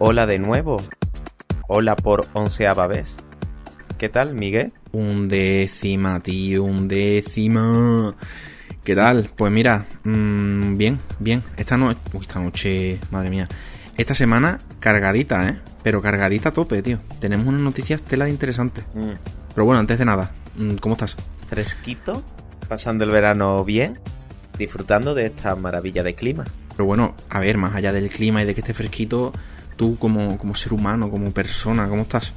Hola de nuevo. Hola por onceava vez. ¿Qué tal, Miguel? Un décima, tío, un décima. ¿Qué tal? Pues mira, mmm, bien, bien. Esta, no... Uy, esta noche, madre mía. Esta semana cargadita, ¿eh? Pero cargadita a tope, tío. Tenemos unas noticias tela de interesantes. Mm. Pero bueno, antes de nada, mm, ¿cómo estás? Fresquito, pasando el verano bien, disfrutando de esta maravilla de clima. Pero bueno, a ver, más allá del clima y de que esté fresquito, tú como, como ser humano, como persona, ¿cómo estás?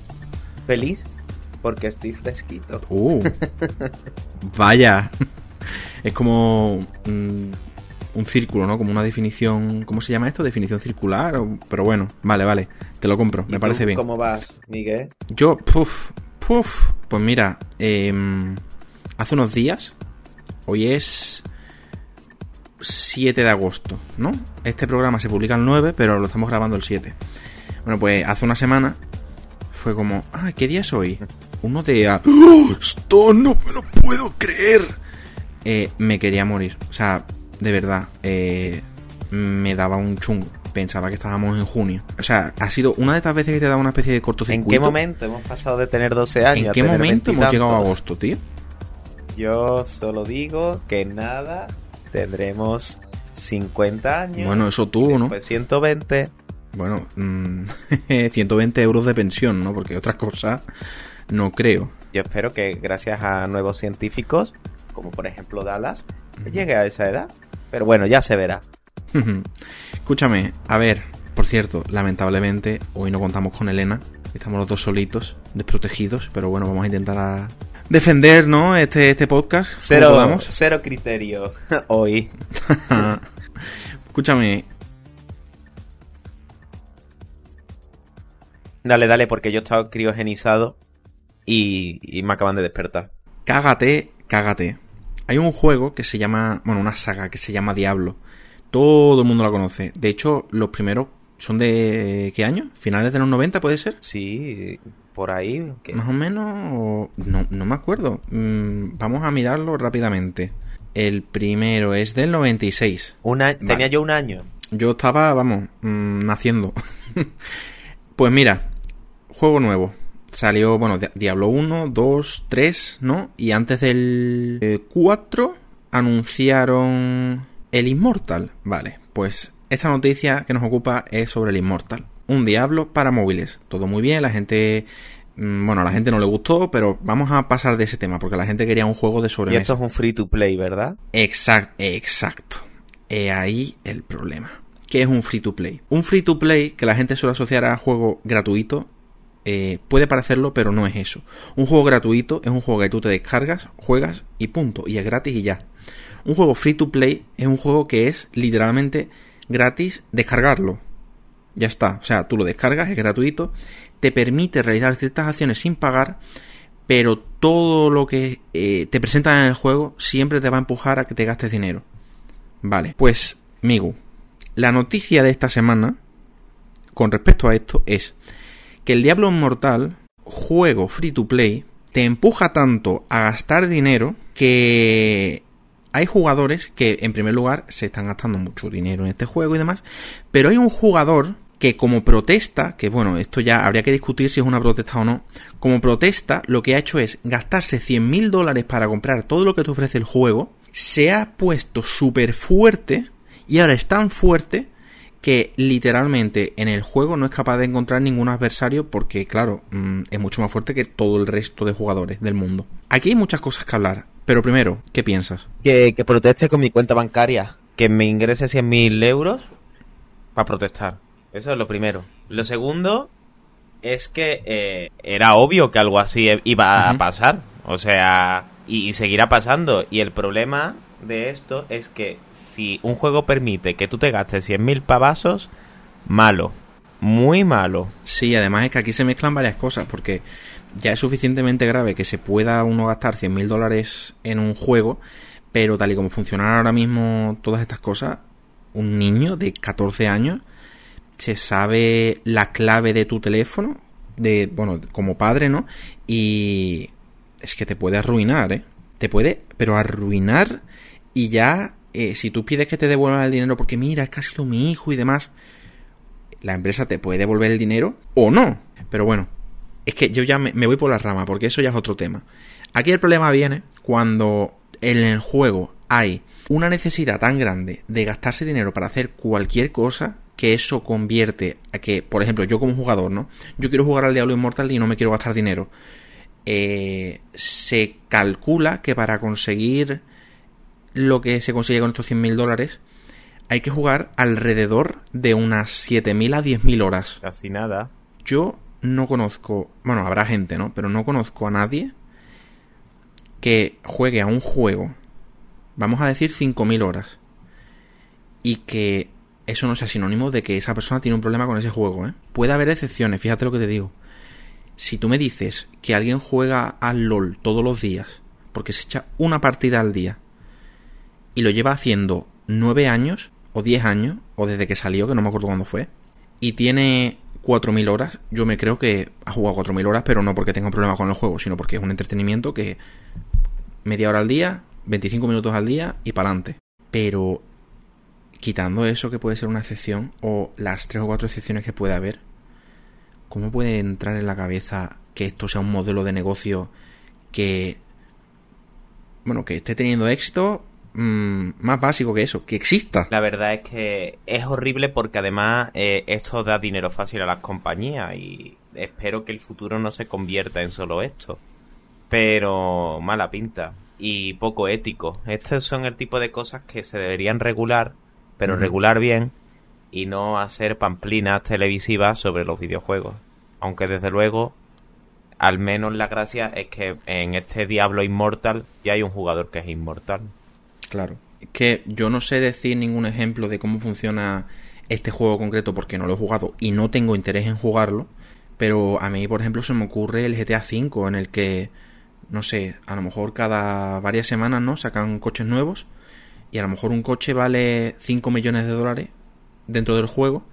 Feliz, porque estoy fresquito. Uh, vaya. Es como un círculo, ¿no? Como una definición. ¿Cómo se llama esto? Definición circular. Pero bueno, vale, vale. Te lo compro, me parece bien. ¿Cómo vas, Miguel? Yo, puf, puf. Pues mira, em, hace unos días. Hoy es 7 de agosto, ¿no? Este programa se publica el 9, pero lo estamos grabando el 7. Bueno, pues hace una semana fue como, ah, ¿qué día es hoy? Uno de... ¡Oh, esto no me lo puedo creer. Eh, me quería morir. O sea, de verdad, eh, me daba un chungo. Pensaba que estábamos en junio. O sea, ha sido una de estas veces que te da una especie de cortocircuito. ¿En qué momento hemos pasado de tener 12 años? ¿En qué momento hemos llegado a agosto, tío? Yo solo digo que nada, tendremos 50 años. Bueno, eso tú, ¿no? Pues 120. Bueno, 120 mm, euros de pensión, ¿no? Porque otras cosas no creo. Yo espero que gracias a nuevos científicos, como por ejemplo Dallas, llegue a esa edad. Pero bueno, ya se verá. Escúchame, a ver, por cierto, lamentablemente hoy no contamos con Elena. Estamos los dos solitos, desprotegidos, pero bueno, vamos a intentar a defender, ¿no? Este, este podcast. Cero, cero criterio hoy. Escúchame. Dale, dale, porque yo he estado criogenizado y, y me acaban de despertar. Cágate, cágate. Hay un juego que se llama, bueno, una saga que se llama Diablo. Todo el mundo la conoce. De hecho, los primeros son de ¿qué año? ¿Finales de los 90 puede ser? Sí, por ahí. Más o menos, no, no me acuerdo. Mm, vamos a mirarlo rápidamente. El primero es del 96. Una, Tenía yo un año. Yo estaba, vamos, mm, naciendo. pues mira, juego nuevo. Salió, bueno, Diablo 1, 2, 3, ¿no? Y antes del 4 eh, anunciaron el Immortal. Vale, pues esta noticia que nos ocupa es sobre el Immortal un Diablo para móviles. Todo muy bien, la gente mm, bueno, a la gente no le gustó, pero vamos a pasar de ese tema, porque la gente quería un juego de sobremesa. Y esto es un free to play, ¿verdad? Exacto, exacto. He ahí el problema. ¿Qué es un free to play? Un free to play que la gente suele asociar a juego gratuito. Eh, puede parecerlo, pero no es eso. Un juego gratuito es un juego que tú te descargas, juegas y punto. Y es gratis y ya. Un juego free to play es un juego que es literalmente gratis descargarlo ya está. O sea, tú lo descargas, es gratuito, te permite realizar ciertas acciones sin pagar, pero todo lo que eh, te presentan en el juego siempre te va a empujar a que te gastes dinero. Vale, pues, Migu, la noticia de esta semana con respecto a esto es que el Diablo Mortal, juego free to play, te empuja tanto a gastar dinero que hay jugadores que en primer lugar se están gastando mucho dinero en este juego y demás, pero hay un jugador que como protesta, que bueno, esto ya habría que discutir si es una protesta o no, como protesta lo que ha hecho es gastarse 100 mil dólares para comprar todo lo que te ofrece el juego, se ha puesto súper fuerte y ahora es tan fuerte que literalmente en el juego no es capaz de encontrar ningún adversario porque claro, mm, es mucho más fuerte que todo el resto de jugadores del mundo. Aquí hay muchas cosas que hablar, pero primero, ¿qué piensas? Que, que proteste con mi cuenta bancaria, que me ingrese 100 mil euros para protestar. Eso es lo primero. Lo segundo es que eh, era obvio que algo así iba a pasar. O sea, y, seguirá pasando. Y el problema de esto es que si un juego permite que tú te gastes 100.000 pavasos, malo. Muy malo. Sí, además es que aquí se mezclan varias cosas, porque ya es suficientemente grave que se pueda uno gastar 100.000 dólares en un juego, pero tal y como funcionan ahora mismo todas estas cosas, un niño de 14 años se sabe la clave de tu teléfono, de, bueno, como padre, ¿no? Y es que te puede arruinar, ¿eh? Te puede, pero arruinar y ya, eh, si tú pides que te devuelvan el dinero porque mira, es que ha sido mi hijo y demás, la empresa te puede devolver el dinero o no. Pero bueno, es que yo ya me, me voy por la rama, porque eso ya es otro tema. Aquí el problema viene cuando en el juego hay una necesidad tan grande de gastarse dinero para hacer cualquier cosa que eso convierte a que, por ejemplo, yo como jugador, ¿no? Yo quiero jugar al Diablo Inmortal y no me quiero gastar dinero. Eh, se calcula que para conseguir lo que se consigue con estos 100.000 dólares hay que jugar alrededor de unas 7.000 a 10.000 horas. Casi nada. Yo no conozco, bueno, habrá gente, ¿no? Pero no conozco a nadie que juegue a un juego, vamos a decir 5.000 horas, y que eso no sea sinónimo de que esa persona tiene un problema con ese juego, ¿eh? Puede haber excepciones, fíjate lo que te digo. Si tú me dices que alguien juega al LOL todos los días, porque se echa una partida al día, y lo lleva haciendo 9 años, o 10 años, o desde que salió, que no me acuerdo cuándo fue, y tiene 4.000 horas, yo me creo que ha jugado 4.000 horas, pero no porque tenga un problema con el juego, sino porque es un entretenimiento que media hora al día, 25 minutos al día y para adelante. Pero quitando eso que puede ser una excepción, o las tres o cuatro excepciones que puede haber, ¿cómo puede entrar en la cabeza que esto sea un modelo de negocio que, bueno, que esté teniendo éxito Mm, más básico que eso, que exista. La verdad es que es horrible porque además eh, esto da dinero fácil a las compañías y espero que el futuro no se convierta en solo esto. Pero mala pinta y poco ético. Estos son el tipo de cosas que se deberían regular, pero regular bien y no hacer pamplinas televisivas sobre los videojuegos. Aunque desde luego, al menos la gracia es que en este Diablo Inmortal ya hay un jugador que es inmortal. Claro. Es que yo no sé decir ningún ejemplo de cómo funciona este juego concreto porque no lo he jugado y no tengo interés en jugarlo. Pero a mí, por ejemplo, se me ocurre el GTA V en el que, no sé, a lo mejor cada varias semanas, ¿no? Sacan coches nuevos y a lo mejor un coche vale 5 millones de dólares dentro del juego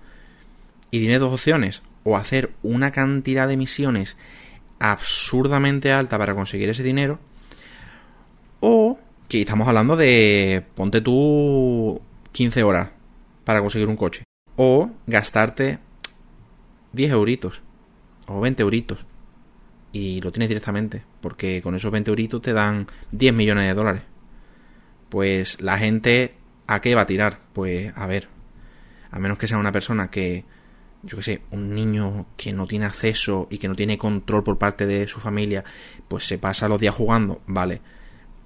y tiene dos opciones. O hacer una cantidad de misiones absurdamente alta para conseguir ese dinero o que estamos hablando de, ponte tú 15 horas para conseguir un coche. O gastarte 10 euritos o 20 euritos. Y lo tienes directamente, porque con esos 20 euritos te dan 10 millones de dólares. Pues la gente, ¿a qué va a tirar? Pues a ver, a menos que sea una persona que, yo qué sé, un niño que no tiene acceso y que no tiene control por parte de su familia, pues se pasa los días jugando, vale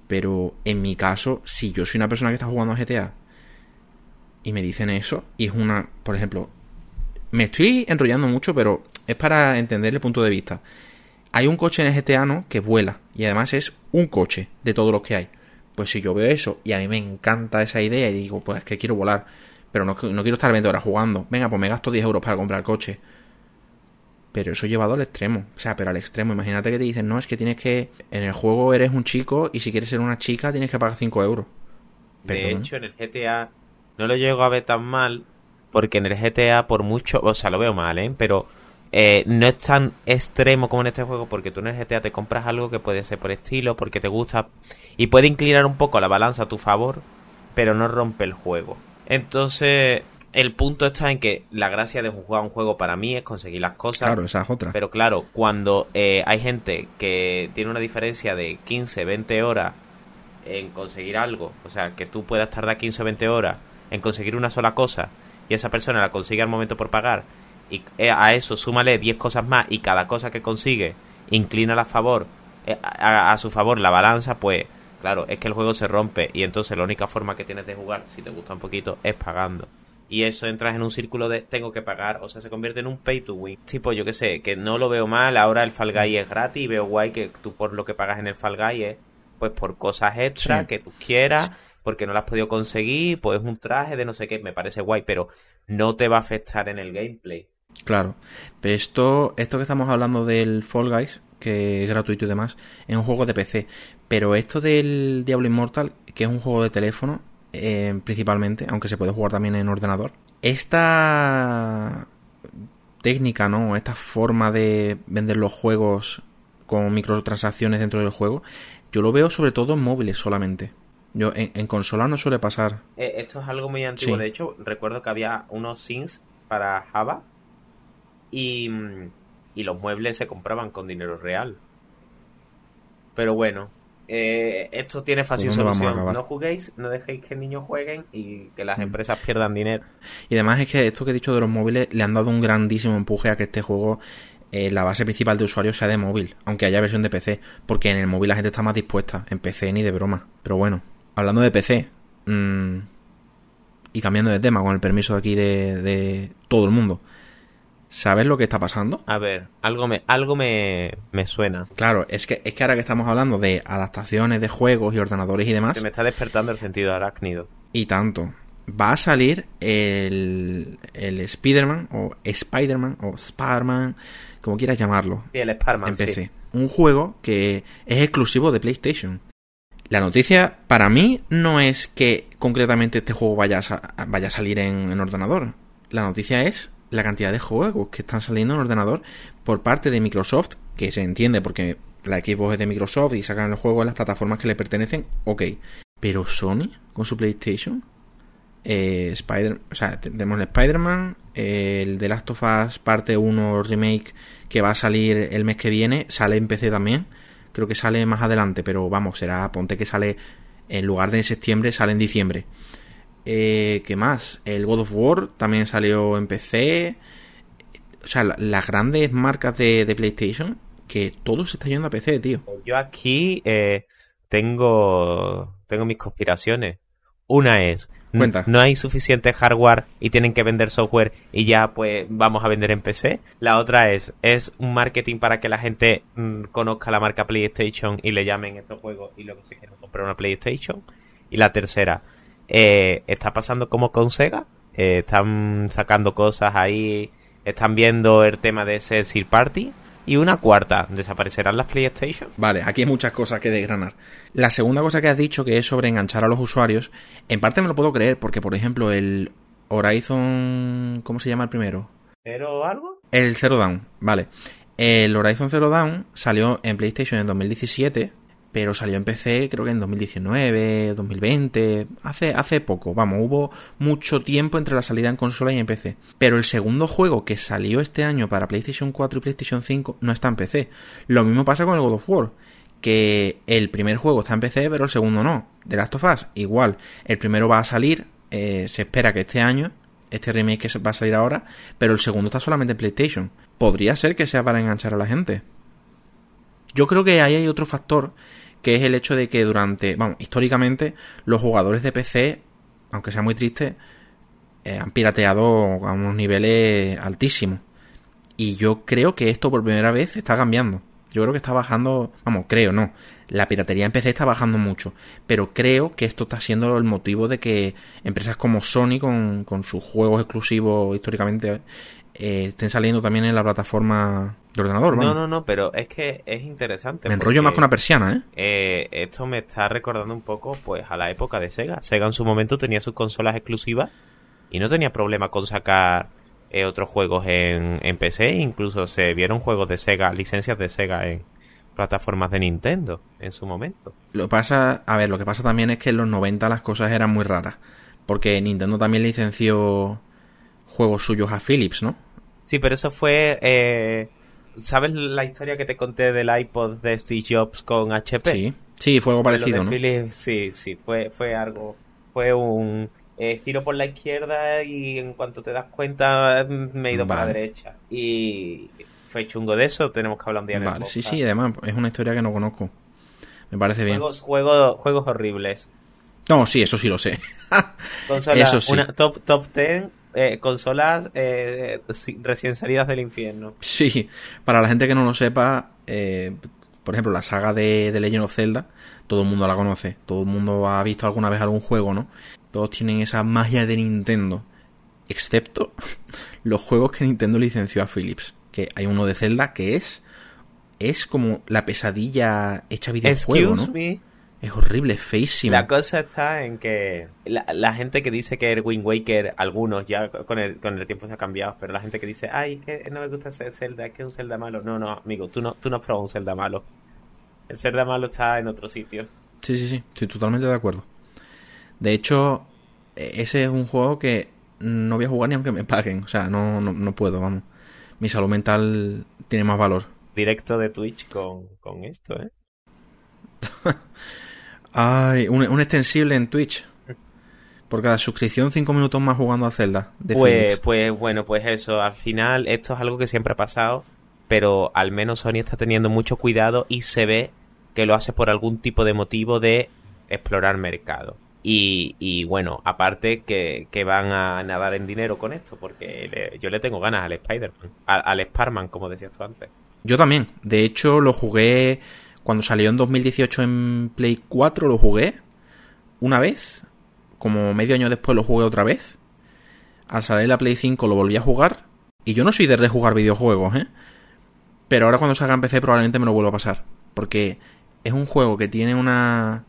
pero en mi caso, si yo soy una persona que está jugando a GTA y me dicen eso, y es una, por ejemplo, me estoy enrollando mucho, pero es para entender el punto de vista. Hay un coche en el GTA, ¿no? Que vuela, y además es un coche de todos los que hay. Pues si yo veo eso y a mí me encanta esa idea y digo, pues es que quiero volar, pero no, no quiero estar 20 horas jugando. Venga, pues me gasto 10 euros para comprar el coche pero eso llevado al extremo. O sea, pero al extremo. Imagínate que te dicen, no, es que tienes que. En el juego eres un chico y si quieres ser una chica tienes que pagar 5 euros. De hecho, en el GTA no lo llego a ver tan mal porque en el GTA, por mucho. O sea, lo veo mal, ¿eh? Pero eh, no es tan extremo como en este juego porque tú en el GTA te compras algo que puede ser por estilo, porque te gusta y puede inclinar un poco la balanza a tu favor, pero no rompe el juego. Entonces, el punto está en que la gracia de jugar un juego para mí es conseguir las cosas. Claro, esa es otra. Pero claro, cuando eh, hay gente que tiene una diferencia de 15, 20 horas en conseguir algo, o sea, que tú puedas tardar 15 o 20 horas en conseguir una sola cosa y esa persona la consigue al momento por pagar y eh, a eso súmale 10 cosas más y cada cosa que consigue inclina a, favor, eh, a, a su favor la balanza, pues claro, es que el juego se rompe y entonces la única forma que tienes de jugar, si te gusta un poquito, es pagando y eso entras en un círculo de tengo que pagar, o sea, se convierte en un pay to win. Tipo, yo que sé, que no lo veo mal, ahora el Fall Guy es gratis y veo guay que tú por lo que pagas en el Fall Guy es pues por cosas extra que tú quieras, porque no lo has podido conseguir, pues un traje de no sé qué, me parece guay, pero no te va a afectar en el gameplay. Claro, pero esto, esto que estamos hablando del Fall Guys, que es gratuito y demás, es un juego de PC. Pero esto del Diablo Immortal, que es un juego de teléfono, eh, principalmente, aunque se puede jugar también en ordenador. Esta técnica, ¿no? Esta forma de vender los juegos con microtransacciones dentro del juego, yo lo veo sobre todo en móviles solamente. Yo en, consola no suele pasar. Eh, esto es algo muy antiguo. De hecho, recuerdo que había unos Sims para Java y, y los muebles se compraban con dinero real. Pero bueno, eh, esto tiene fácil solución. No juguéis, no dejéis que niños jueguen y que las mm. empresas pierdan dinero. Y además es que esto que he dicho de los móviles le han dado un grandísimo empuje a que este juego, eh, la base principal de usuarios sea de móvil, aunque haya versión de PC, porque en el móvil la gente está más dispuesta, en PC ni de broma. Pero bueno, hablando de PC, mmm, y cambiando de tema, con el permiso aquí de, de todo el mundo. ¿Sabes lo que está pasando? A ver, algo me, algo me, me, suena. Claro, es que, es que ahora que estamos hablando de adaptaciones de juegos y ordenadores y demás. Se me está despertando el sentido arácnido. Y tanto. Va a salir el, el Spider-Man, o Spider-Man, o Spider-Man, como quieras llamarlo. Sí, el Spider-Man. En PC. Un juego que es exclusivo de PlayStation. La noticia para mí no es que concretamente este juego vaya a, vaya a salir en, ordenador. La noticia es la cantidad de juegos que están saliendo en ordenador por parte de Microsoft, que se entiende porque la Xbox es de Microsoft y sacan los juegos en las plataformas que le pertenecen, ok. Pero Sony, con su PlayStation, eh, Spider, o sea, tenemos el Spider-Man, el The Last of Us parte 1 remake que va a salir el mes que viene, sale en PC también creo que sale más adelante, pero vamos, será, ponte que sale en lugar de en septiembre, sale en diciembre. Eh, ¿Qué más? El God of War también salió en PC. O sea, las grandes marcas de, PlayStation, que todo se está yendo a PC, tío. Yo aquí eh, tengo, tengo mis conspiraciones. Una es, no hay suficiente hardware y tienen que vender software y ya pues vamos a vender en PC. La otra es, es un marketing para que la gente mm, conozca la marca PlayStation y le llamen estos juegos y luego se quieran comprar una PlayStation. Y la tercera, eh, está pasando como con Sega. Eh, están sacando cosas ahí, están viendo el tema de ese Sir Party y una cuarta, ¿desaparecerán las PlayStation? Vale, aquí hay muchas cosas que desgranar. La segunda cosa que has dicho, que es sobre enganchar a los usuarios, en parte me lo puedo creer, porque por ejemplo el Horizon... ¿Cómo se llama el primero? ¿Cero algo? El Zero Down, vale. El Horizon Zero Dawn salió en PlayStation en 2017 pero salió en PC creo que en 2019, 2020, hace, hace poco, vamos, hubo mucho tiempo entre la salida en consola y en PC. Pero el segundo juego que salió este año para PlayStation 4 y PlayStation 5 no está en PC. Lo mismo pasa con el God of War, que el primer juego está en PC pero el segundo no. The Last of Us, igual, el primero va a salir, eh, se espera que este año, este remake que va a salir ahora, pero el segundo está solamente en PlayStation. Podría ser que sea para enganchar a la gente. Yo creo que ahí hay otro factor que es el hecho de que durante, vamos, históricamente los jugadores de PC, aunque sea muy triste, eh, han pirateado a unos niveles altísimos. Y yo creo que esto por primera vez está cambiando. Yo creo que está bajando, vamos, creo, no. La piratería en PC está bajando mucho. Pero creo que esto está siendo el motivo de que empresas como Sony, con, con sus juegos exclusivos históricamente, eh, estén saliendo también en la plataforma de ordenador. No, no, no, pero es que es interesante. Me enrollo más con una persiana, ¿eh? ¿eh? Esto me está recordando un poco pues a la época de Sega. Sega en su momento tenía sus consolas exclusivas y no tenía problema con sacar eh, otros juegos en, en PC. Incluso se vieron juegos de Sega, licencias de Sega en plataformas de Nintendo en su momento. Lo pasa, a ver, lo que pasa también es que en los 90 las cosas eran muy raras. Porque Nintendo también licenció juegos suyos a Philips, ¿no? Sí, pero eso fue... Eh, ¿Sabes la historia que te conté del iPod de Steve Jobs con HP? Sí, sí, fue algo parecido, ¿no? sí, sí, fue, fue algo... Fue un eh, giro por la izquierda y en cuanto te das cuenta me he ido para la derecha. Y fue chungo de eso, tenemos que hablar un día Vale, sí, sí, además es una historia que no conozco. Me parece bien. Juegos, juegos, horribles. No, sí, eso sí lo sé. eso sí. Una top, top 10 eh, consolas eh, recién salidas del infierno. Sí, para la gente que no lo sepa, eh, por ejemplo, la saga de, de, Legend of Zelda, todo el mundo la conoce, todo el mundo ha visto alguna vez algún juego, ¿no? Todos tienen esa magia de Nintendo, excepto los juegos que Nintendo licenció a Philips, que hay uno de Zelda que es es como la pesadilla hecha videojuego, ¿no? Es horrible, es feísimo. La cosa está en que la, gente que dice que el Wind Waker, algunos ya con el, con el tiempo se ha cambiado, pero la gente que dice, ay, que no me gusta ese Zelda, es que es un Zelda malo. No, no, amigo, tú no, tú no has probado un Zelda malo. El Zelda malo está en otro sitio. Sí, sí, sí, estoy totalmente de acuerdo. De hecho, e, ese es un juego que no voy a jugar ni aunque me paguen. O sea, no, no, no puedo, vamos. Mi salud mental tiene más valor. Directo de Twitch con, con esto, ¿eh? Ay, un, un extensible en Twitch. Por cada suscripción, 5 minutos más jugando a Zelda. De Pues, pues bueno, pues eso, al final esto es algo que siempre ha pasado, pero al menos Sony está teniendo mucho cuidado y se ve que lo hace por algún tipo de motivo de explorar mercado. Y, y bueno, aparte que, que van a nadar en dinero con esto, porque le- yo le tengo ganas al Spider-Man, al, al Sparman, como decías tú antes. Yo también. De hecho, lo jugué cuando salió en 2018 en Play 4, lo jugué una vez. Como medio año después lo jugué otra vez. Al salir la Play 5 lo volví a jugar. Y yo no soy de rejugar videojuegos, ¿eh? Pero ahora cuando salga en PC probablemente me lo vuelva a pasar. Porque es un juego que tiene una...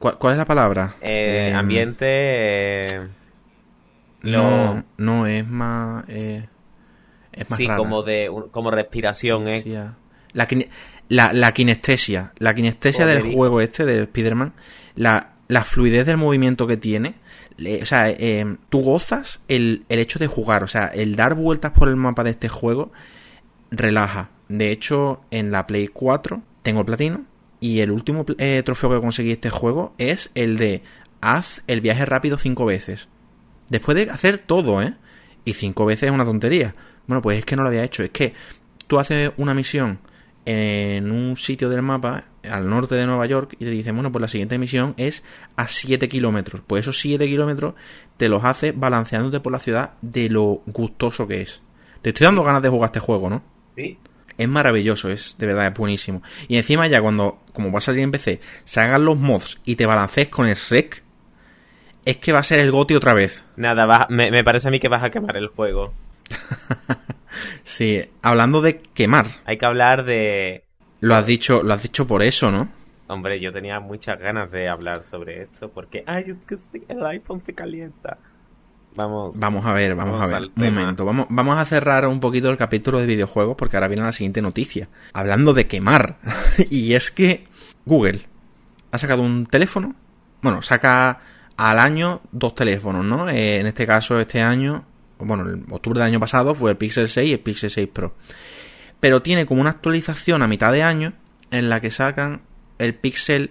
¿Cuál, cuál es la palabra? Eh, Em, ambiente... eh, No, no, es más... eh, es más sí, rara. como de como respiración, ¿eh? Sí. La, la, la kinestesia. La kinestesia del juego este, del Spider-Man. La, la fluidez del movimiento que tiene. le- o sea, eh, tú gozas el, el hecho de jugar. O sea, el dar vueltas por el mapa de este juego relaja. De hecho, en la Play 4 tengo el platino. Y el último eh, trofeo que conseguí este juego es el de haz el viaje rápido cinco veces. Después de hacer todo, ¿eh? Y cinco veces es una tontería. Bueno, pues es que no lo había hecho. Es que tú haces una misión en un sitio del mapa al norte de Nueva York y te dicen, bueno, pues la siguiente misión es a 7 kilómetros. Pues esos 7 kilómetros te los haces balanceándote por la ciudad de lo gustoso que es. Te estoy dando ganas de jugar este juego, ¿no? Sí. Es maravilloso, es de verdad, es buenísimo. Y encima ya cuando, como va a salir en PC, se hagan los mods y te balancees con el rec, es que va a ser el GOTI otra vez. Nada, va- me, me parece a mí que vas a quemar el juego. Sí, hablando de quemar, Hay que hablar de... lo has dicho, lo has dicho por eso, ¿no? Hombre, yo tenía muchas ganas de hablar sobre esto porque... Ay, es que sí, el iPhone se calienta. Vamos. Vamos a ver, vamos, Vamos a ver. Un tema. momento, vamos, vamos a cerrar un poquito el capítulo de videojuegos porque ahora viene la siguiente noticia. Hablando de quemar. y es que Google ha sacado un teléfono. Bueno, saca al año dos teléfonos, ¿no? Eh, en este caso, este año, bueno, en octubre del año pasado fue el Pixel 6 y el Pixel 6 Pro. Pero tiene como una actualización a mitad de año en la que sacan el Pixel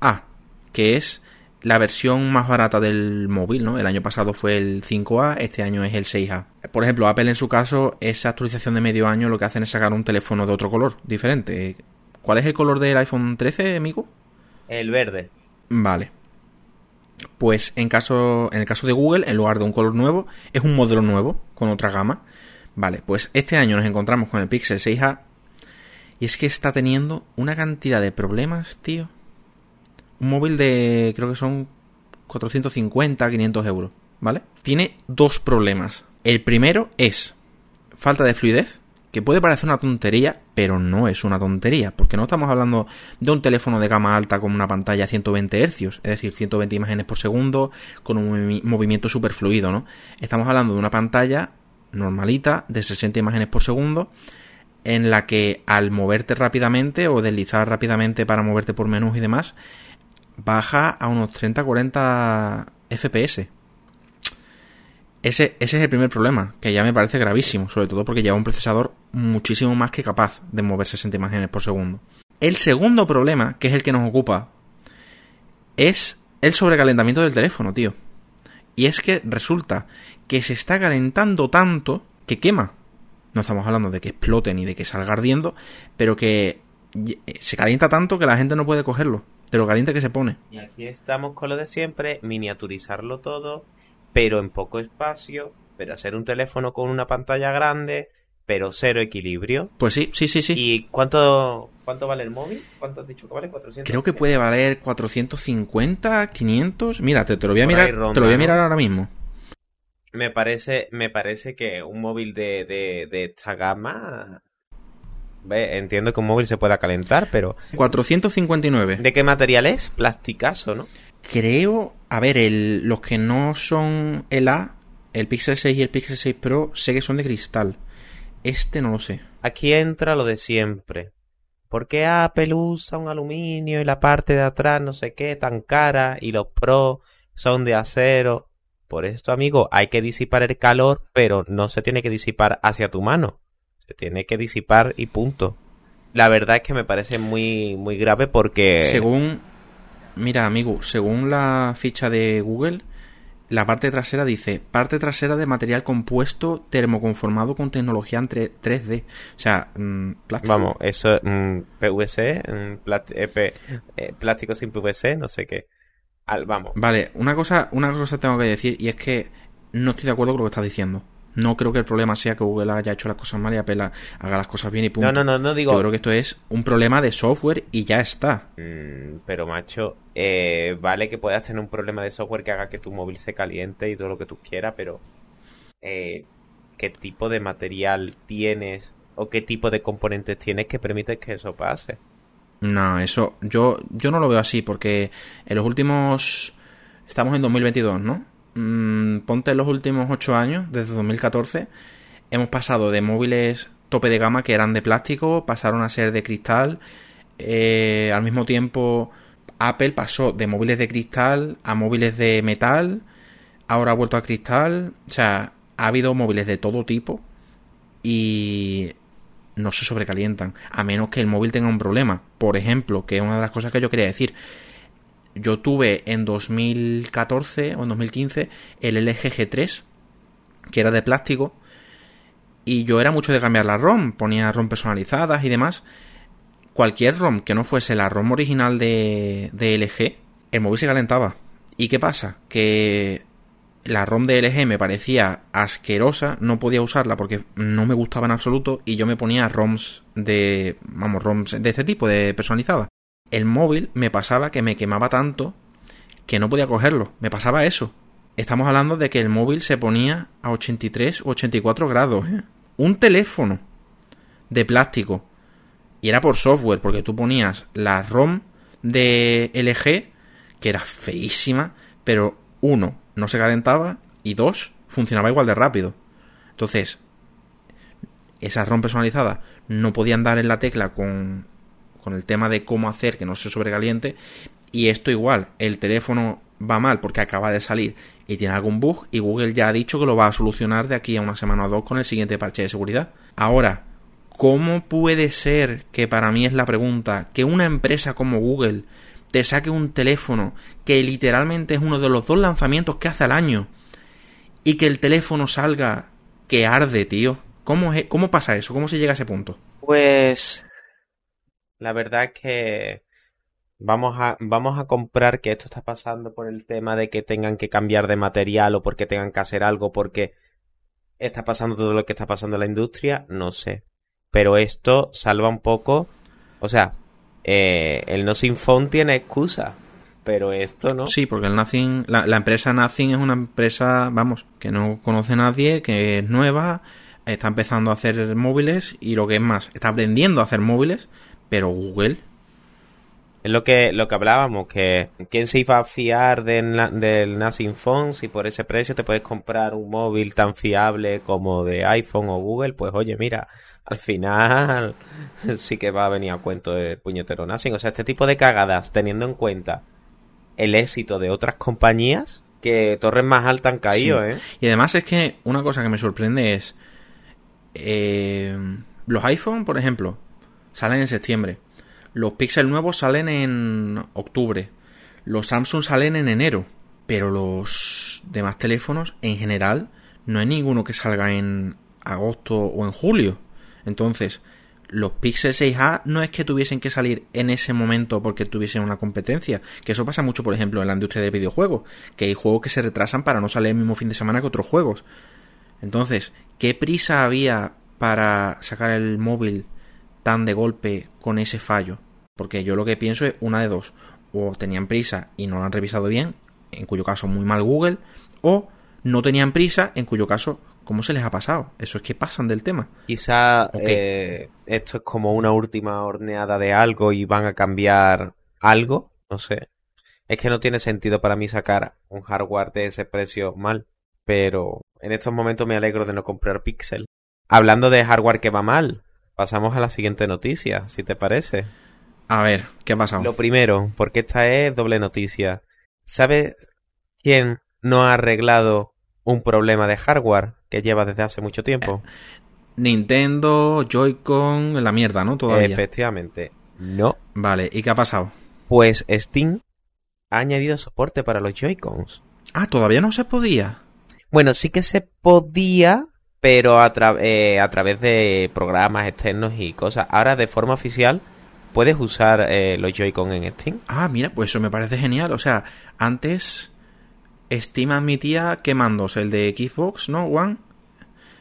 A, que es la versión más barata del móvil, ¿no? El año pasado fue el 5A, este año es el 6A. Por ejemplo, Apple en su caso, esa actualización de medio año lo que hacen es sacar un teléfono de otro color, diferente. ¿Cuál es el color del iPhone 13, amigo? El verde. Vale. Pues en caso en el caso de Google, en lugar de un color nuevo, es un modelo nuevo con otra gama. Vale, pues este año nos encontramos con el Pixel 6A y es que está teniendo una cantidad de problemas, tío. Un móvil de creo que son 450, 500 euros, ¿vale? Tiene dos problemas. El primero es falta de fluidez, que puede parecer una tontería, pero no es una tontería, porque no estamos hablando de un teléfono de gama alta con una pantalla a 120 Hz, es decir, 120 imágenes por segundo, con un movi- movimiento super fluido, ¿no? Estamos hablando de una pantalla normalita de 60 imágenes por segundo, en la que al moverte rápidamente o deslizar rápidamente para moverte por menús y demás, baja a unos 30-40 FPS. Ese, ese es el primer problema, que ya me parece gravísimo, sobre todo porque lleva un procesador muchísimo más que capaz de mover 60 imágenes por segundo. El segundo problema, que es el que nos ocupa, es el sobrecalentamiento del teléfono, tío. Y es que resulta que se está calentando tanto que quema. No estamos hablando de que explote ni de que salga ardiendo, pero que y- se calienta tanto que la gente no puede cogerlo. De lo caliente que se pone. Y aquí estamos con lo de siempre, miniaturizarlo todo, pero en poco espacio, pero hacer un teléfono con una pantalla grande, pero cero equilibrio. Pues sí, sí, sí, sí. ¿Y cuánto, cuánto vale el móvil? ¿Cuánto has dicho que vale? 400. Creo que puede valer 450, 500. Mira, te, te lo voy a Por mirar, ronda, te lo voy a ¿no? mirar ahora mismo. Me parece, me parece que un móvil de, de, de esta gama... Ve, entiendo que un móvil se pueda calentar, pero... 459. ¿De qué material es? Plasticazo, ¿no? Creo, a ver, el- los que no son el A, el Pixel 6 y el Pixel 6 Pro, sé que son de cristal. Este no lo sé. Aquí entra lo de siempre. ¿Por qué Apple usa un aluminio y la parte de atrás no sé qué tan cara y los Pro son de acero? Por esto, amigo, hay que disipar el calor, pero no se tiene que disipar hacia tu mano. Se tiene que disipar y punto. La verdad es que me parece muy, muy grave porque... Según... Mira, amigo, según la ficha de Google, la parte trasera dice parte trasera de material compuesto termoconformado con tecnología entre 3D. O sea, mm, plástico. Vamos, eso mm, PVC, mm, eh, eh, plástico sin PVC, no sé qué. vamos. Vale, una cosa, una cosa tengo que decir y es que no estoy de acuerdo con lo que estás diciendo. No creo que el problema sea que Google haya hecho las cosas mal y Apple haga las cosas bien y punto. No, no, no, no digo. Yo creo que esto es un problema de software y ya está. Mm, pero, macho, eh, vale que puedas tener un problema de software que haga que tu móvil se caliente y todo lo que tú quieras, pero. Eh, ¿Qué tipo de material tienes o qué tipo de componentes tienes que permite que eso pase? No, eso yo, yo no lo veo así porque en los últimos... Estamos en 2022, ¿no? Mmm, ponte los últimos 8 años, desde 2014, hemos pasado de móviles tope de gama que eran de plástico, pasaron a ser de cristal. Eh, al mismo tiempo, Apple pasó de móviles de cristal a móviles de metal. Ahora ha vuelto a cristal. O sea, ha habido móviles de todo tipo. Y no se sobrecalientan. A menos que el móvil tenga un problema. Por ejemplo, que es una de las cosas que yo quería decir yo tuve en 2014 o en 2015 el LG G3, que era de plástico, y yo era mucho de cambiar la ROM, ponía ROM personalizadas y demás. Cualquier ROM que no fuese la ROM original de, de LG, el móvil se calentaba. ¿Y qué pasa? Que la ROM de LG me parecía asquerosa, no podía usarla porque no me gustaba en absoluto y yo me ponía ROMs de, vamos, ROMs de este tipo, de personalizadas el móvil me pasaba que me quemaba tanto que no podía cogerlo. Me pasaba eso. Estamos hablando de que el móvil se ponía a 83 o 84 grados. ¿eh? Un teléfono de plástico. Y era por software, porque tú ponías la ROM de LG, que era feísima, pero uno, no se calentaba y dos, funcionaba igual de rápido. Entonces, esas ROM personalizadas no podían dar en la tecla con con el tema de cómo hacer que no se sobrecaliente. Y esto igual, el teléfono va mal porque acaba de salir y tiene algún bug y Google ya ha dicho que lo va a solucionar de aquí a una semana o dos con el siguiente parche de seguridad. Ahora, ¿cómo puede ser que para mí es la pregunta que una empresa como Google te saque un teléfono que literalmente es uno de los dos lanzamientos que hace al año y que el teléfono salga que arde, tío? ¿Cómo, cómo pasa eso? ¿Cómo se llega a ese punto? Pues la verdad es que vamos a, vamos a comprar que esto está pasando por el tema de que tengan que cambiar de material o porque tengan que hacer algo porque está pasando todo lo que está pasando en la industria, no sé. Pero esto salva un poco. O sea, eh, el No Sin tiene excusa. Pero esto no. Sí, porque el Nothing, la, la empresa Nothing es una empresa, vamos, que no conoce a nadie, que es nueva, está empezando a hacer móviles y lo que es más, está aprendiendo a hacer móviles pero Google. Es lo que, lo que hablábamos, que quién se iba a fiar del, del Nothing Phone si por ese precio te puedes comprar un móvil tan fiable como de iPhone o Google, pues oye, mira, al final sí que va a venir a cuento de puñetero Nothing. O sea, este tipo de cagadas, teniendo en cuenta el éxito de otras compañías, que torres más altas han caído, ¿eh? Y además es que una cosa que me sorprende es... Eh, los iPhone, por ejemplo, salen en septiembre. Los Pixel nuevos salen en octubre. Los Samsung salen en enero. Pero los demás teléfonos, en general, no hay ninguno que salga en agosto o en julio. Entonces, los Pixel 6A no es que tuviesen que salir en ese momento porque tuviesen una competencia, que eso pasa mucho, por ejemplo, en la industria de videojuegos, que hay juegos que se retrasan para no salir el mismo fin de semana que otros juegos. Entonces, ¿qué prisa había para sacar el móvil tan de golpe con ese fallo. Porque yo lo que pienso es una de dos. O tenían prisa y no lo han revisado bien, en cuyo caso muy mal Google, o no tenían prisa, en cuyo caso, ¿cómo se les ha pasado? Eso es que pasan del tema. Quizá eh, esto es como una última horneada de algo y van a cambiar algo, no sé. Es que no tiene sentido para mí sacar un hardware de ese precio mal, pero en estos momentos me alegro de no comprar Pixel. Hablando de hardware que va mal, pasamos a la siguiente noticia, si te parece. A ver, ¿qué ha pasado? Lo primero, porque esta es doble noticia. ¿Sabes quién no ha arreglado un problema de hardware que lleva desde hace mucho tiempo. Nintendo, Joy-Con, la mierda, ¿no? Todavía. Efectivamente. No. Vale, ¿y qué ha pasado? Pues Steam ha añadido soporte para los Joy-Cons. Ah, todavía no se podía. Bueno, sí que se podía, pero a, tra- eh, a través de programas externos y cosas. Ahora, de forma oficial, puedes usar eh, los Joy-Con en Steam. Ah, mira, pues eso me parece genial. O sea, antes Steam admitía qué mandos, el de Xbox, ¿no? One,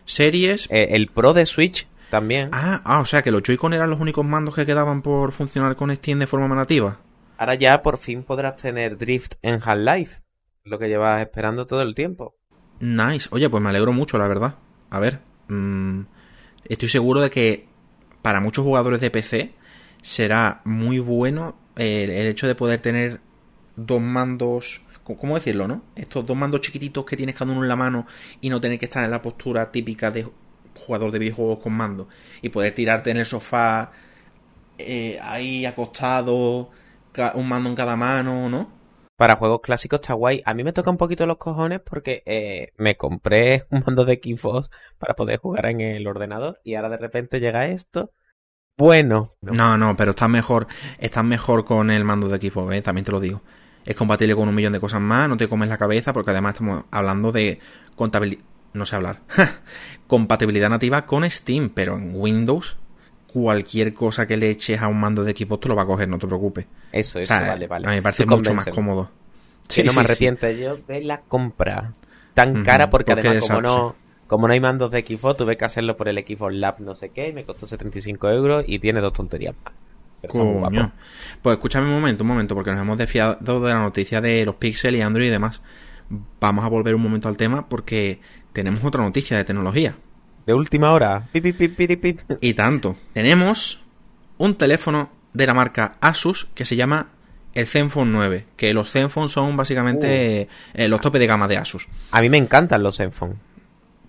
Series. Eh, el Pro de Switch también. Ah, ah, o sea que los Joy-Con eran los únicos mandos que quedaban por funcionar con Steam de forma nativa. Ahora ya por fin podrás tener Drift en Half-Life. Lo que llevas esperando todo el tiempo. Nice. Oye, pues me alegro mucho, la verdad. A ver, mm, estoy seguro de que para muchos jugadores de PC será muy bueno el hecho de poder tener dos mandos. ¿cómo- ¿Cómo decirlo, no? Estos dos mandos chiquititos que tienes cada uno en la mano y no tener que estar en la postura típica de jugador de videojuegos con mando. Y poder tirarte en el sofá eh, ahí acostado, un mando en cada mano, ¿no? Para juegos clásicos está guay. A mí me toca un poquito los cojones porque eh, me compré un mando de Xbox para poder jugar en el ordenador y ahora de repente llega esto. Bueno, No, no, pero estás mejor, estás mejor con el mando de Xbox, ¿eh? también te lo digo. Es compatible con un millón de cosas más, no te comes la cabeza, porque además estamos hablando de contabilidad. No sé hablar. Compatibilidad nativa con Steam, pero en Windows, cualquier cosa que le eches a un mando de Xbox te lo va a coger, no te preocupes. eso, O eso, sea, vale, vale. A mí me parece Tú mucho más cómodo. Que Sí, no sí, me sí. arrepiento yo de la compra tan cara porque porque además como no, como no hay mandos de Xbox tuve que hacerlo por el Xbox Lab no sé qué y me costó 75 euros y tiene dos tonterías más. Coño. Pues escúchame un momento, un momento, porque nos hemos desfiado de la noticia de los Pixel y Android y demás. Vamos a volver un momento al tema porque tenemos otra noticia de tecnología. De última hora. Pip, pip, pip, pip, pip. Y tanto. Tenemos un teléfono de la marca Asus que se llama el Zenfone 9. Que los Zenfone son básicamente eh, los topes de gama de Asus. A mí me encantan los Zenfone.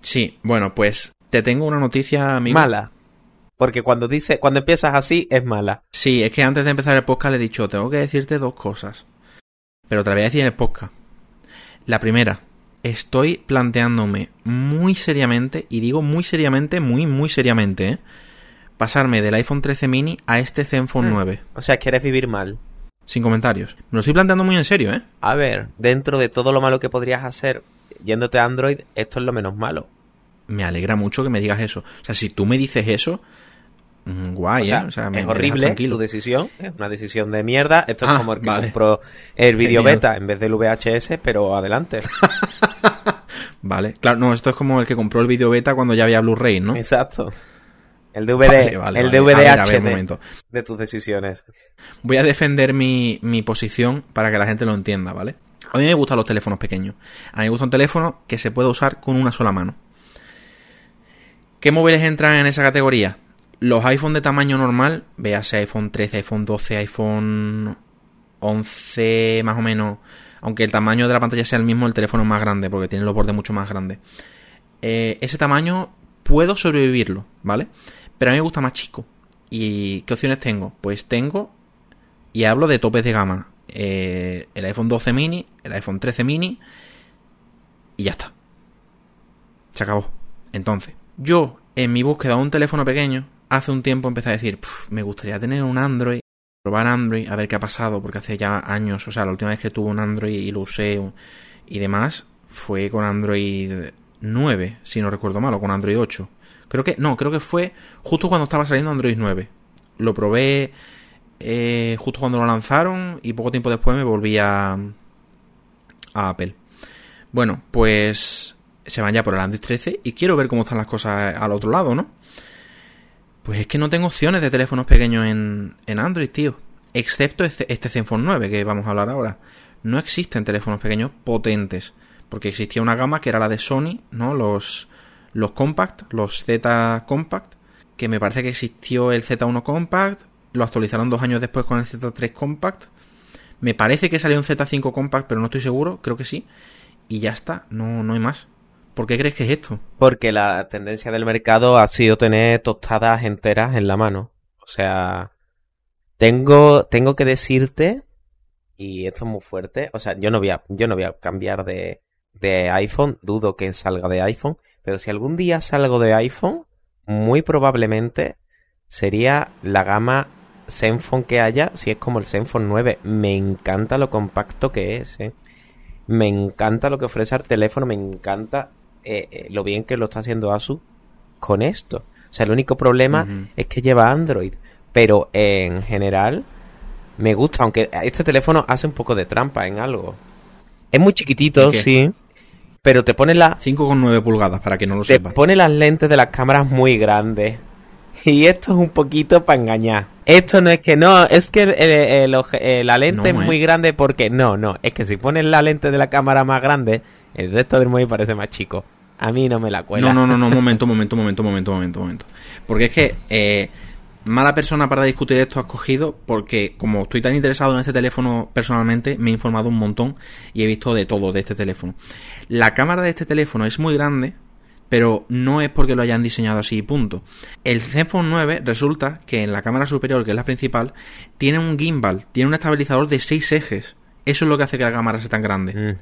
Sí, bueno, pues te tengo una noticia, amigo. Mala. Porque cuando dice, cuando empiezas así, es mala. Sí, es que antes de empezar el podcast le he dicho, tengo que decirte dos cosas. Pero te la voy a decir en el podcast. La primera, estoy planteándome muy seriamente, y digo muy seriamente, muy, muy seriamente, ¿eh? pasarme del iPhone 13 mini a este Zenfone Mm. 9. O sea, quieres vivir mal. Sin comentarios. Me lo estoy planteando muy en serio, ¿eh? A ver, dentro de todo lo malo que podrías hacer yéndote a Android, esto es lo menos malo. Me alegra mucho que me digas eso. O sea, si tú me dices eso, guay, o sea, ¿eh? O sea, es horrible tu decisión, es una decisión de mierda. Esto es Ah, como el que vale. compró el video Genial. beta en vez del VHS, pero adelante. Vale, claro, no, esto es como el que compró el video beta cuando ya había Blu-ray, ¿no? Exacto. El DVD, Vale, vale, el vale. DVD A ver, a ver, HD un momento. de tus decisiones. Voy a defender mi, mi posición para que la gente lo entienda, ¿vale? A mí me gustan los teléfonos pequeños. A mí me gusta un teléfono que se pueda usar con una sola mano. ¿Qué móviles entran en esa categoría? Los iPhone de tamaño normal, véase iPhone 13, iPhone 12, iPhone 11, más o menos. Aunque el tamaño de la pantalla sea el mismo, el teléfono es más grande, porque tiene los bordes mucho más grandes. Eh, ese tamaño puedo sobrevivirlo, ¿vale? Pero a mí me gusta más chico. ¿Y qué opciones tengo? Pues tengo, y hablo de topes de gama, eh, el iPhone 12 mini, el iPhone 13 mini, y ya está. Se acabó. Entonces, yo, en mi búsqueda de un teléfono pequeño, hace un tiempo empecé a decir, "Puf, me gustaría tener un Android, probar Android, a ver qué ha pasado, porque hace ya años, o sea, la última vez que tuve un Android y lo usé y demás, fue con Android 9, si no recuerdo mal, o con Android 8. Creo que, no, creo que fue justo cuando estaba saliendo Android 9. Lo probé eh, justo cuando lo lanzaron y poco tiempo después me volví a, a Apple. Bueno, pues se van ya por el Android 13 y quiero ver cómo están las cosas al otro lado, ¿no? Pues es que no tengo opciones de teléfonos pequeños en, en Android, tío. Excepto este, este Zenfone 9 que vamos a hablar ahora. No existen teléfonos pequeños potentes. Porque existía una gama que era la de Sony, ¿no? Los, los Compact, los Z Compact. Que me parece que existió el Z1 Compact. Lo actualizaron dos años después con el Z3 Compact. Me parece que salió un Z5 Compact, pero no estoy seguro. Creo que sí. Y ya está. No, no hay más. ¿Por qué crees que es esto? Porque la tendencia del mercado ha sido tener tostadas enteras en la mano. O sea, tengo, tengo que decirte, y esto es muy fuerte, o sea, yo no voy a, yo no voy a cambiar de, de iPhone, dudo que salga de iPhone, pero si algún día salgo de iPhone, muy probablemente sería la gama Zenfone que haya, si es como el Zenfone 9. Me encanta lo compacto que es, ¿eh? Me encanta lo que ofrece el teléfono, me encanta eh, eh, lo bien que lo está haciendo Asus con esto. O sea, el único problema es que lleva Android. Pero en general me gusta, aunque este teléfono hace un poco de trampa en algo. Es muy chiquitito, sí. Pero te pone la... 5,9 pulgadas, para que no lo sepa. Te pone las lentes de las cámaras muy grandes. Y esto es un poquito para engañar. Esto no es que no, es que la lente es muy grande porque no, no, es que si pones la lente de la cámara más grande, el resto del móvil parece más chico. A mí no me la cuela. No, no, no, no, momento, momento, momento, momento, momento, momento. Porque es que eh, mala persona para discutir esto has cogido porque como estoy tan interesado en este teléfono personalmente, me he informado un montón y he visto de todo de este teléfono. La cámara de este teléfono es muy grande, pero no es porque lo hayan diseñado así, punto. El Zenfone 9 resulta que en la cámara superior, que es la principal, tiene un gimbal, tiene un estabilizador de 6 ejes. Eso es lo que hace que la cámara sea tan grande.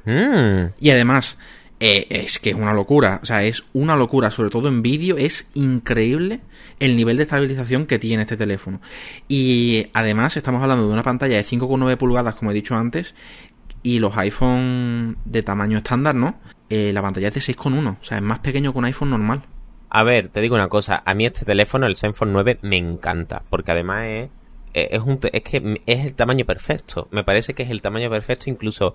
Y además, eh, es que es una locura. O sea, es una locura. Sobre todo en vídeo, es increíble el nivel de estabilización que tiene este teléfono. Y además, estamos hablando de una pantalla de 5,9 pulgadas, como he dicho antes. Y los iPhone de tamaño estándar, ¿no? Eh, la pantalla es de 6,1. O sea, es más pequeño que un iPhone normal. A ver, te digo una cosa. A mí este teléfono, el Zenfone 9, me encanta. Porque además es, es, un, es que es el tamaño perfecto. Me parece que es el tamaño perfecto. Incluso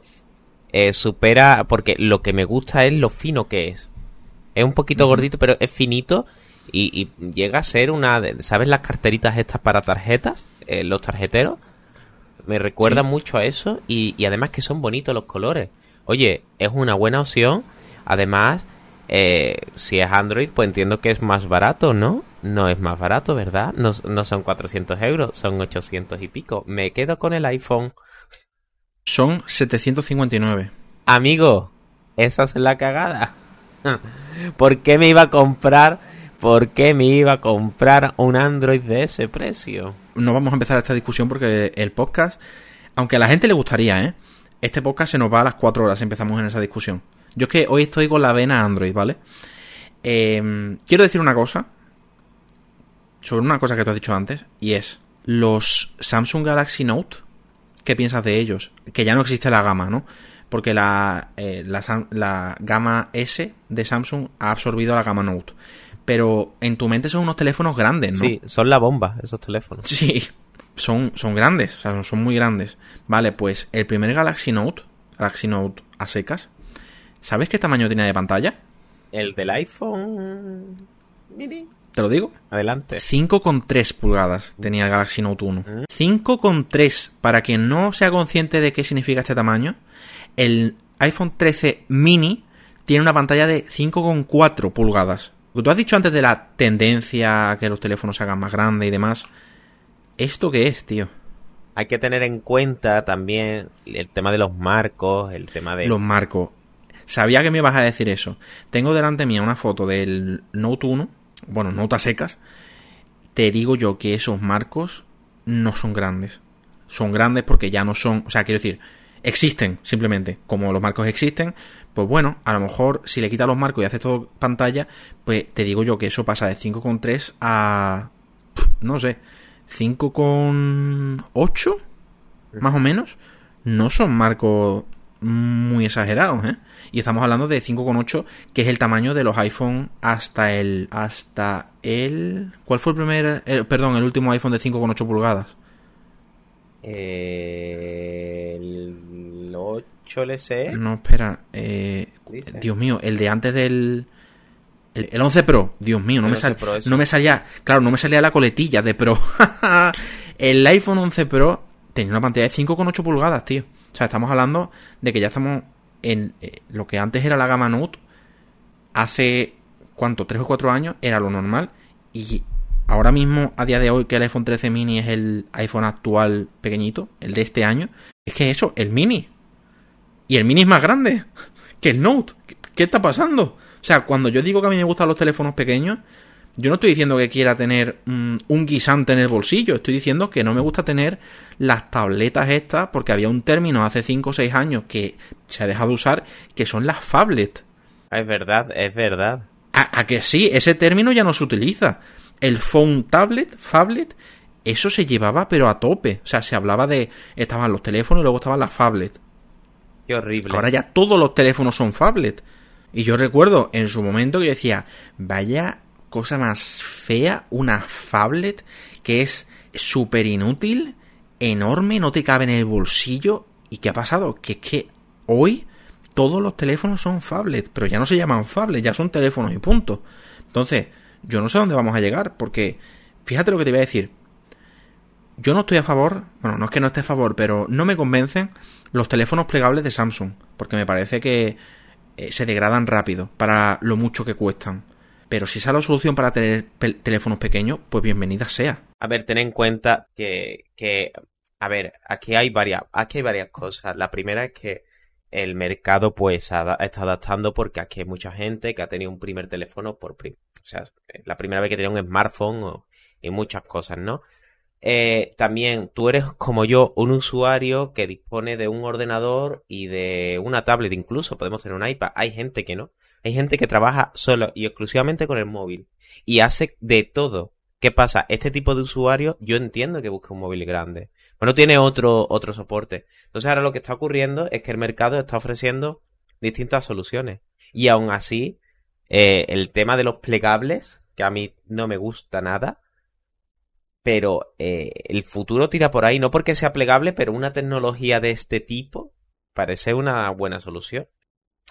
eh, supera. Porque lo que me gusta es lo fino que es. Es un poquito gordito, pero es finito. Y, llega a ser una. ¿Sabes las carteritas estas para tarjetas? Eh, los tarjeteros. Me recuerda mucho a eso. Y, y además que son bonitos los colores oye, es una buena opción. Además, eh, si es Android, pues entiendo que es más barato, ¿no? No es más barato, ¿verdad? No, son 400 euros, son 800 y pico. Me quedo con el iPhone. Son 759. Amigo, esa es la cagada. ¿Por qué me iba a comprar? ¿Por qué me iba a comprar un Android de ese precio? No vamos a empezar esta discusión porque el podcast, aunque a la gente le gustaría, ¿eh? este podcast se nos va a las 4 horas, empezamos en esa discusión. Yo es que hoy estoy con la vena Android, ¿vale? Em, quiero decir una cosa sobre una cosa que tú has dicho antes, y es los Samsung Galaxy Note, ¿qué piensas de ellos? Que ya no existe la gama, ¿no? Porque la, eh, la, la gama S de Samsung ha absorbido la gama Note. Pero en tu mente son unos teléfonos grandes, ¿no? Sí, son la bomba esos teléfonos. Sí, son, son grandes, o sea, son muy grandes. Vale, pues el primer Galaxy Note, Galaxy Note a secas, ¿sabes qué tamaño tenía de pantalla? El del iPhone mini. ¿Te lo digo? Adelante. 5,3 pulgadas tenía el Galaxy Note 1. 5,3. Para quien no sea consciente de qué significa este tamaño, el iPhone 13 mini tiene una pantalla de 5,4 pulgadas. Tú has dicho antes de la tendencia a que los teléfonos se hagan más grandes y demás. ¿Esto qué es, tío? Hay que tener en cuenta también el tema de los marcos, el tema de... Los marcos. Sabía que me ibas a decir eso. Tengo delante mía una foto del Note 1, bueno, Note a secas. Te digo yo que esos marcos no son grandes. Son grandes porque ya no son, o sea, quiero decir, existen simplemente. Como los marcos existen, pues bueno, a lo mejor si le quitas los marcos y haces todo pantalla, pues te digo yo que eso pasa de 5,3 a... no sé 5,8 más o menos, no son marcos muy exagerados, ¿eh? Y estamos hablando de 5,8, que es el tamaño de los iPhone hasta el hasta el ¿Cuál fue el primer perdón, el último iPhone de 5,8 pulgadas? el 8 LSE. No, espera, eh, Dios mío, el de antes del el, 11 Pro, Dios mío, no me, no me salía, claro, no me salía la coletilla de Pro. el iPhone 11 Pro tenía una pantalla de 5,8 pulgadas, tío. O sea, estamos hablando de que ya estamos en eh, lo que antes era la gama Note. Hace, ¿cuánto? 3 o 4 años era lo normal. Y ahora mismo, a día de hoy, que el iPhone 13 mini es el iPhone actual pequeñito, el de este año, es que eso, el mini. Y el mini es más grande que el Note. qué está pasando? O sea, cuando yo digo que a mí me gustan los teléfonos pequeños, Yo no estoy diciendo que quiera tener mm, un guisante en el bolsillo, estoy diciendo que no me gusta tener las tabletas estas, porque había un término hace 5 o 6 años que se ha dejado de usar, que son las phablets. Es verdad, es verdad. A, a que sí, ese término ya no se utiliza. El phone tablet, phablet, eso se llevaba pero a tope. O sea, se hablaba de... Estaban los teléfonos y luego estaban las phablets. Qué horrible. Ahora ya todos los teléfonos son phablet. Y yo recuerdo en su momento que yo decía, vaya cosa más fea, una phablet que es súper inútil, enorme, no te cabe en el bolsillo. ¿Y qué ha pasado? Que es que hoy todos los teléfonos son phablet, pero ya no se llaman phablet, ya son teléfonos y punto. Entonces, yo no sé dónde vamos a llegar, porque fíjate lo que te voy a decir. Yo no estoy a favor, bueno, no es que no esté a favor, pero no me convencen los teléfonos plegables de Samsung, porque me parece que eh, se degradan rápido para lo mucho que cuestan. Pero si es la solución para tener teléfonos pequeños, pues bienvenida sea. A ver, ten en cuenta que, que a ver, aquí hay varias, aquí hay varias cosas. La primera es que el mercado pues está adaptando porque aquí hay mucha gente que ha tenido un primer teléfono por prim o sea, la primera vez que tenía un smartphone y muchas cosas, ¿no? Eh, también tú eres como yo un usuario que dispone de un ordenador y de una tablet incluso, podemos tener un iPad, hay gente que no, hay gente que trabaja solo y exclusivamente con el móvil y hace de todo. ¿Qué pasa? Este tipo de usuario yo entiendo que busque un móvil grande, pero no tiene otro, otro soporte. Entonces ahora lo que está ocurriendo es que el mercado está ofreciendo distintas soluciones y aún así eh, el tema de los plegables, que a mí no me gusta nada, pero eh, el futuro tira por ahí, no porque sea plegable, pero una tecnología de este tipo parece una buena solución.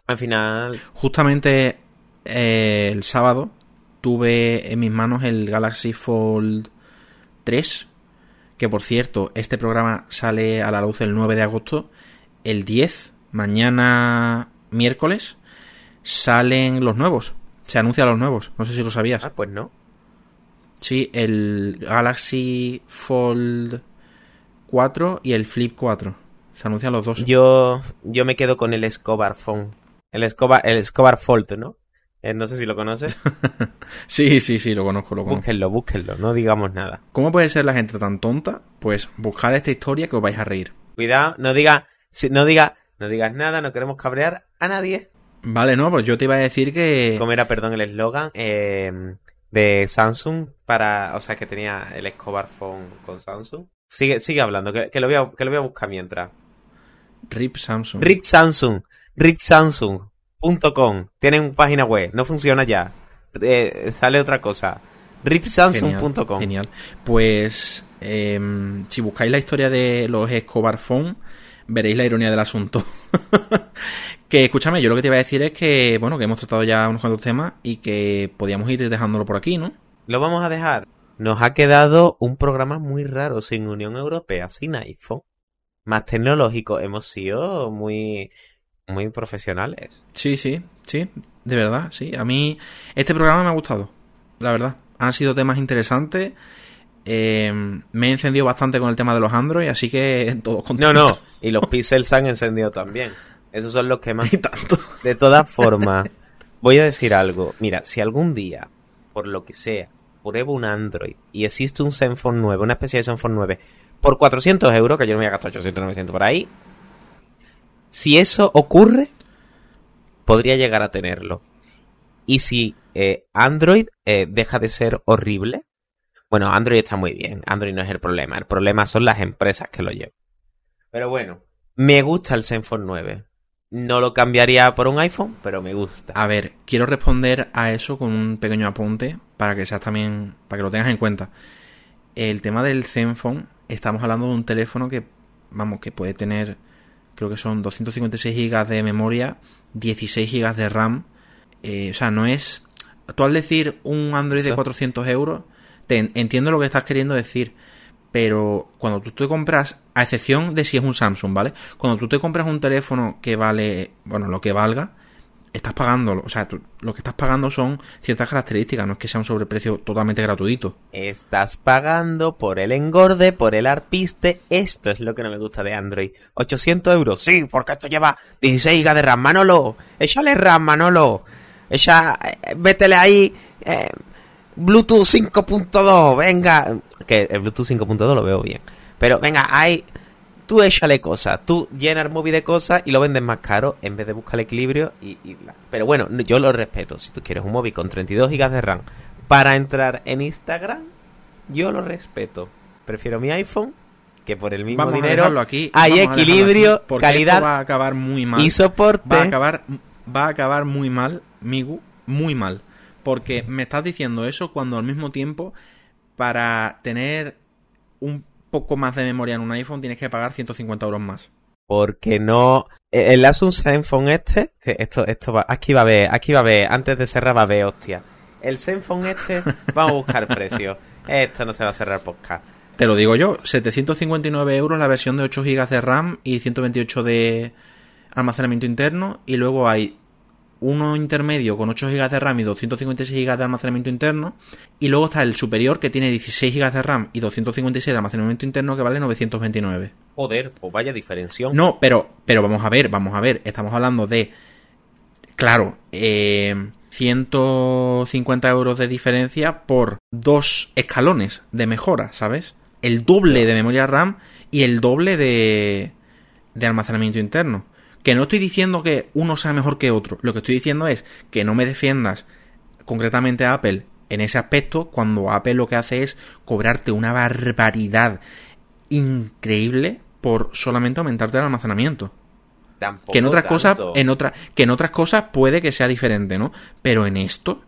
Al final... Justamente eh, el sábado tuve en mis manos el Galaxy Fold 3, que por cierto, este programa sale a la luz el 9 de agosto. El 10, mañana miércoles, salen los nuevos. Se anuncian los nuevos. No sé si lo sabías. Ah, pues no. Sí, el Galaxy Fold 4 y el Flip 4. Se anuncian los dos. Yo, yo me quedo con el Escobar Phone. El Escobar, el Escobar Fold, ¿no? Eh, no sé si lo conoces. sí, sí, sí, lo conozco, lo conozco. Búsquenlo, búsquenlo, no digamos nada. ¿Cómo puede ser la gente tan tonta? Pues buscad esta historia que os vais a reír. Cuidado, no diga, no diga, no digas nada, no queremos cabrear a nadie. Vale, no, pues yo te iba a decir que. ¿Cómo era, perdón, el eslogan? Eh, de Samsung para, o sea, que tenía el Escobar Phone con Samsung. Sigue, sigue hablando, que, lo voy a, que lo voy a buscar mientras. RIP Samsung. RIP Samsung. RIPSamsung.com. Tienen página web, no funciona ya. Eh, sale otra cosa. RIPSamsung.com. Genial, Pues, em, si buscáis la historia de los Escobar Phone, veréis la ironía del asunto. que escúchame, yo lo que te iba a decir es que, bueno, que hemos tratado ya unos cuantos temas y que podíamos ir dejándolo por aquí, ¿no? Lo vamos a dejar. Nos ha quedado un programa muy raro, sin Unión Europea, sin iPhone. Más tecnológico. Hemos sido muy, muy profesionales. Sí, sí, sí. De verdad, sí. A mí este programa me ha gustado. La verdad. Han sido temas interesantes. Eh, me he encendido bastante con el tema de los Android, así que todo No, no. Y los Pixels se han encendido también. Esos son los que más. tanto. De todas formas, voy a decir algo. Mira, si algún día, por lo que sea, pruebo un Android y existe un Zenfone 9, una especie de Zenfone 9, por 400 euros, que yo no me voy a gastar 800, 900 por ahí, si eso ocurre, podría llegar a tenerlo. Y si eh, Android eh, deja de ser horrible, bueno, Android está muy bien, Android no es el problema, el problema son las empresas que lo llevan. Pero bueno, me gusta el Zenfone 9. No lo cambiaría por un iPhone, pero me gusta. A ver, quiero responder a eso con un pequeño apunte para que seas también, para que lo tengas en cuenta. El tema del Zenfone, estamos hablando de un teléfono que, vamos, que puede tener, creo que son 256 GB de memoria, 16 GB de RAM. Eh, o sea, no es. Tú al decir un Android de 400 euros, entiendo lo que estás queriendo decir, pero cuando tú te compras, a excepción de si es un Samsung, ¿vale? Cuando tú te compras un teléfono que vale, bueno, lo que valga, estás pagando, o sea, lo que estás pagando son ciertas características, no es que sea un sobreprecio totalmente gratuito. Estás pagando por el engorde, por el arpiste, esto es lo que no me gusta de Android. 800 euros, sí, porque esto lleva 16 GB de RAM, Manolo, échale RAM, Manolo, echa, eh, vétele ahí, eh, Bluetooth 5.2, venga. Que el Bluetooth 5.2 lo veo bien. Pero venga, hay. Tú échale cosas, tú llenas el móvil de cosas y lo vendes más caro en vez de buscar el equilibrio. Y. Pero bueno, yo lo respeto. Si tú quieres un móvil con 32 GB de RAM para entrar en Instagram, yo lo respeto. Prefiero mi iPhone que por el mismo Vamos dinero aquí. hay equilibrio, aquí, porque calidad esto va a acabar muy mal. y soporte. Va a acabar, va a acabar muy mal, Migu, muy mal. Porque me estás diciendo eso cuando al mismo tiempo, para tener un poco más de memoria en un iPhone, tienes que pagar 150 euros más. Porque no. eh, El Asus Zenfone este. Esto, esto va. Aquí va a ver, aquí va a ver. Antes de cerrar va a ver, hostia. El Zenfone este. Vamos a buscar precio. Esto no se va a cerrar podcast. Te lo digo yo, 759 euros la versión de 8 GB de RAM y 128 de almacenamiento interno. Y luego hay uno intermedio con 8 GB de RAM y 256 GB de almacenamiento interno. Y luego está el superior que tiene 16 GB de RAM y 256 de almacenamiento interno que vale 929. Joder, pues vaya diferencia. No, pero, pero vamos a ver, vamos a ver. Estamos hablando de. Claro, eh, 150 euros de diferencia por dos escalones de mejora, ¿sabes? El doble de memoria RAM y el doble de, de almacenamiento interno. Que no estoy diciendo que uno sea mejor que otro. Lo que estoy diciendo es que no me defiendas concretamente a Apple en ese aspecto cuando Apple lo que hace es cobrarte una barbaridad increíble por solamente aumentarte el almacenamiento. Tampoco Que en otras cosas, en otra, que en otras cosas puede que sea diferente, ¿no? Pero en esto,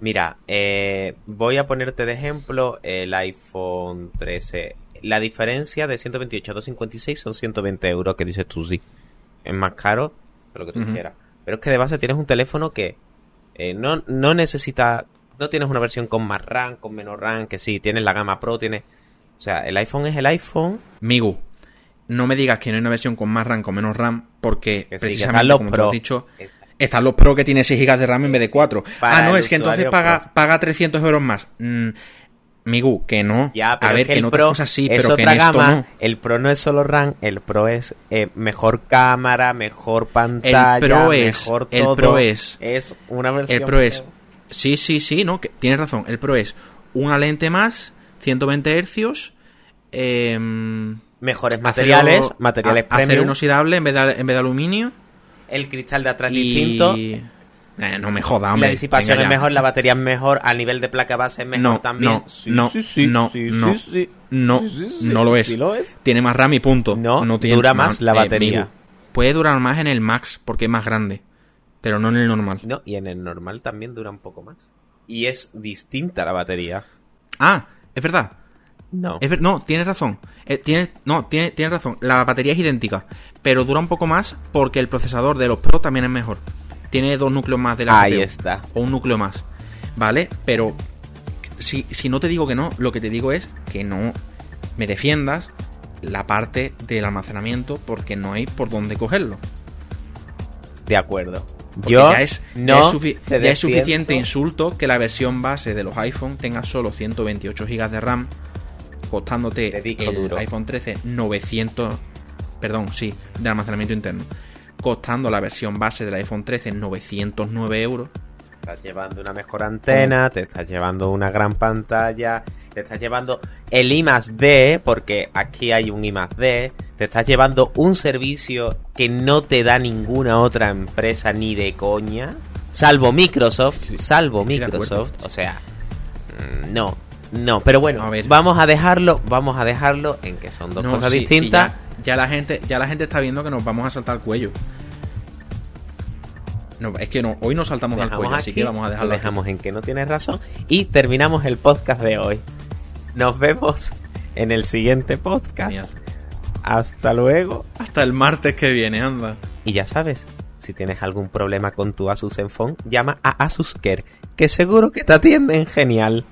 Mira, eh, voy a ponerte de ejemplo el iPhone 13. La diferencia de 128 a 256 son 120 euros, que dices tú sí. Es más caro lo que tú quieras. Pero es que de base tienes un teléfono que eh, no, no necesita... No tienes una versión con más RAM, con menos RAM, que sí, tienes la gama Pro, tienes... O sea, el iPhone es el iPhone. Migu, no me digas que no hay una versión con más RAM, con menos RAM, porque Que sí, precisamente los como tú Pro. has dicho, están los Pro que tienen 6 GB de RAM en vez de 4. Para ah, no, es que entonces paga, paga 300 euros más. Mm, Migu, que no. Ya, pero a ver, es que, que el otras Pro cosas sí, es pero que en otra esto gama. no. El Pro no es solo RAM, el Pro es eh, mejor cámara, mejor pantalla, Pro es- mejor el. Pro es- es una versión. El Pro es. Sí, sí, sí, no, que tienes razón. El Pro es una lente más, 120 Hz, eh, mejores materiales, acero- materiales a- acero premium. inoxidable en vez de, en vez de aluminio. El cristal de atrás y... distinto. Eh, no me joda, La hombre. disipación venga es ya. mejor, la batería es mejor, a nivel de placa base es mejor No, también. no, no, no, no, no, no lo es. Sí lo es. Tiene más RAM y punto. No, tiene- dura más la batería. Migu, puede durar más en el Max porque es más grande, pero no en el normal. No, y en el normal también dura un poco más. Y es distinta la batería. Ah, es verdad. No. Es ver- no, tienes razón. Eh, tienes, no, tienes, tienes razón. La batería es idéntica, pero dura un poco más porque el procesador de los Pro también es mejor. Tiene dos núcleos más de la Ahí está. O un núcleo más. ¿Vale? Pero si, si no te digo que no, lo que te digo es que no me defiendas la parte del almacenamiento porque no hay por dónde cogerlo. De acuerdo. Porque Yo ya es, no ya es, sufi- te ya es defiendo. suficiente insulto que la versión base de los iPhone tenga solo 128 GB de RAM, costándote el duro. iPhone 13 900, perdón, sí, de almacenamiento interno, costando la versión base del iPhone 13 909 euros. Te estás llevando una mejor antena, te estás llevando una gran pantalla, te estás llevando el I más D, porque aquí hay un I más D, te estás llevando un servicio que no te da ninguna otra empresa ni de coña, salvo Microsoft, salvo. Microsoft, o sea, mm, no, no, pero bueno, A ver. vamos a dejarlo, vamos a dejarlo en que son dos No, cosas sí, sí, distintas. ya, ya la gente, ya la gente está viendo que nos vamos a saltar el cuello. No, es que no, hoy nos saltamos al dejamos cuello, así que vamos a lo dejarlo. aquí. dejamos en que no tienes razón y terminamos el podcast de hoy. Nos vemos en el siguiente podcast. Genial. Hasta luego. Hasta el martes que viene, anda. Y ya sabes, si tienes algún problema con tu Asus Zenfone, llama a Asus Care, que seguro que te atienden genial.